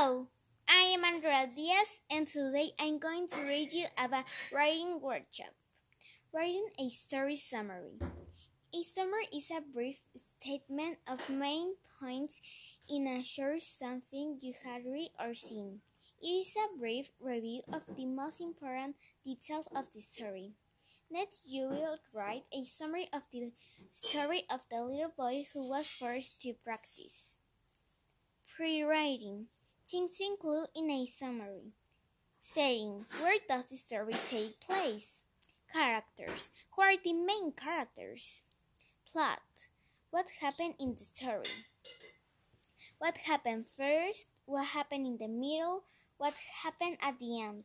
Hello, I am Andrea Diaz, and today I'm going to read you about writing workshop. Writing a story summary. A summary is a brief statement of main points in a short something you have read or seen. It is a brief review of the most important details of the story. Next, you will write a summary of the story of the little boy who was forced to practice. Pre-writing. Things to include in a summary. Setting. Where does the story take place? Characters. Who are the main characters? Plot. What happened in the story? What happened first? What happened in the middle? What happened at the end?